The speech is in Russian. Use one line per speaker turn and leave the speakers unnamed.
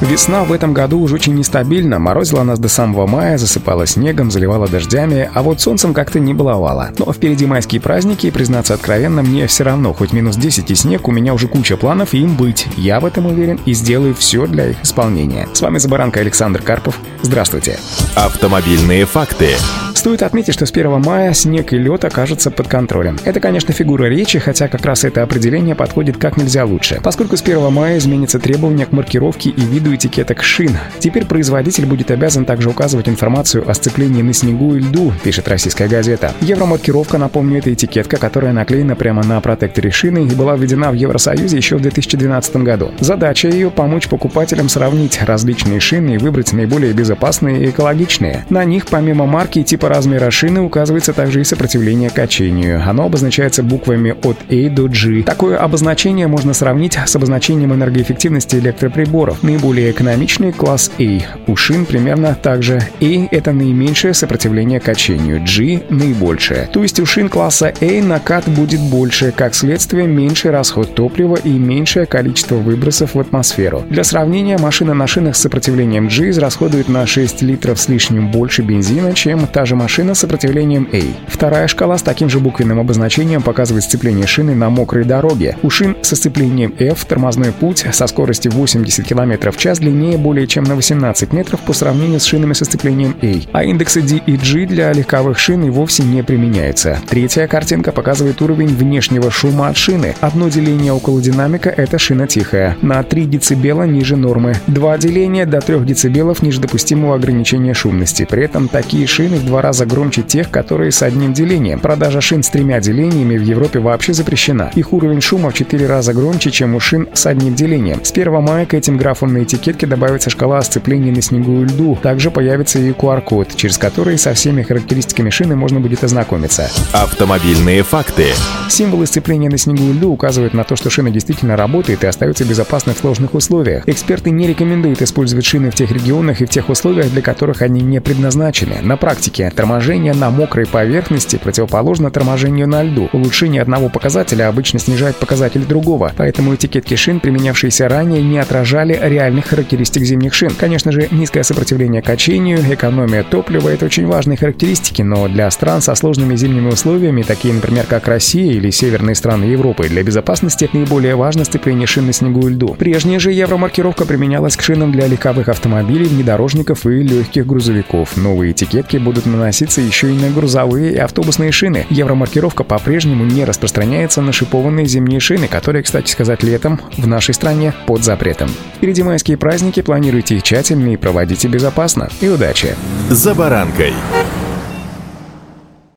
Весна в этом году уже очень нестабильна, морозила нас до самого мая, засыпала снегом, заливала дождями, а вот солнцем как-то не баловала. Но впереди майские праздники, и, признаться откровенно, мне все равно, хоть минус 10 и снег, у меня уже куча планов, и им быть. Я в этом уверен и сделаю все для их исполнения. С вами Забаранка Александр Карпов. Здравствуйте.
Автомобильные факты.
Стоит отметить, что с 1 мая снег и лед окажутся под контролем. Это, конечно, фигура речи, хотя как раз это определение подходит как нельзя лучше. Поскольку с 1 мая изменится требования к маркировке и виду этикеток шин. Теперь производитель будет обязан также указывать информацию о сцеплении на снегу и льду, пишет российская газета. Евромаркировка, напомню, это этикетка, которая наклеена прямо на протекторе шины и была введена в Евросоюзе еще в 2012 году. Задача ее — помочь покупателям сравнить различные шины и выбрать наиболее безопасные и экологичные. На них, помимо марки и типа размера шины указывается также и сопротивление качению. Оно обозначается буквами от A до G. Такое обозначение можно сравнить с обозначением энергоэффективности электроприборов. Наиболее экономичный класс A. У шин примерно так же. A — это наименьшее сопротивление качению, G — наибольшее. То есть у шин класса A накат будет больше, как следствие меньший расход топлива и меньшее количество выбросов в атмосферу. Для сравнения, машина на шинах с сопротивлением G израсходует на 6 литров с лишним больше бензина, чем та же машина с сопротивлением A. Вторая шкала с таким же буквенным обозначением показывает сцепление шины на мокрой дороге. У шин со сцеплением F тормозной путь со скоростью 80 км в час длиннее более чем на 18 метров по сравнению с шинами со сцеплением A. А индексы D и G для легковых шин и вовсе не применяются. Третья картинка показывает уровень внешнего шума от шины. Одно деление около динамика — это шина тихая. На 3 дБ ниже нормы. Два деления до 3 дБ ниже допустимого ограничения шумности. При этом такие шины в два раза громче тех, которые с одним делением. Продажа шин с тремя делениями в Европе вообще запрещена. Их уровень шума в 4 раза громче, чем у шин с одним делением. С 1 мая к этим графам на этикетке добавится шкала сцепления на снегу и льду. Также появится и QR-код, через который со всеми характеристиками шины можно будет ознакомиться.
Автомобильные факты.
Символы сцепления на снегу и льду указывают на то, что шина действительно работает и остается безопасной в сложных условиях. Эксперты не рекомендуют использовать шины в тех регионах и в тех условиях, для которых они не предназначены. На практике Торможение на мокрой поверхности противоположно торможению на льду. Улучшение одного показателя обычно снижает показатель другого, поэтому этикетки шин, применявшиеся ранее, не отражали реальных характеристик зимних шин. Конечно же, низкое сопротивление качению, экономия топлива — это очень важные характеристики, но для стран со сложными зимними условиями, такие, например, как Россия или северные страны Европы, для безопасности наиболее важно сцепление шин на снегу и льду. Прежняя же евромаркировка применялась к шинам для легковых автомобилей, внедорожников и легких грузовиков. Новые этикетки будут наносить наноситься еще и на грузовые и автобусные шины. Евромаркировка по-прежнему не распространяется на шипованные зимние шины, которые, кстати сказать, летом в нашей стране под запретом. Впереди майские праздники, планируйте их тщательно и проводите безопасно. И удачи!
За баранкой!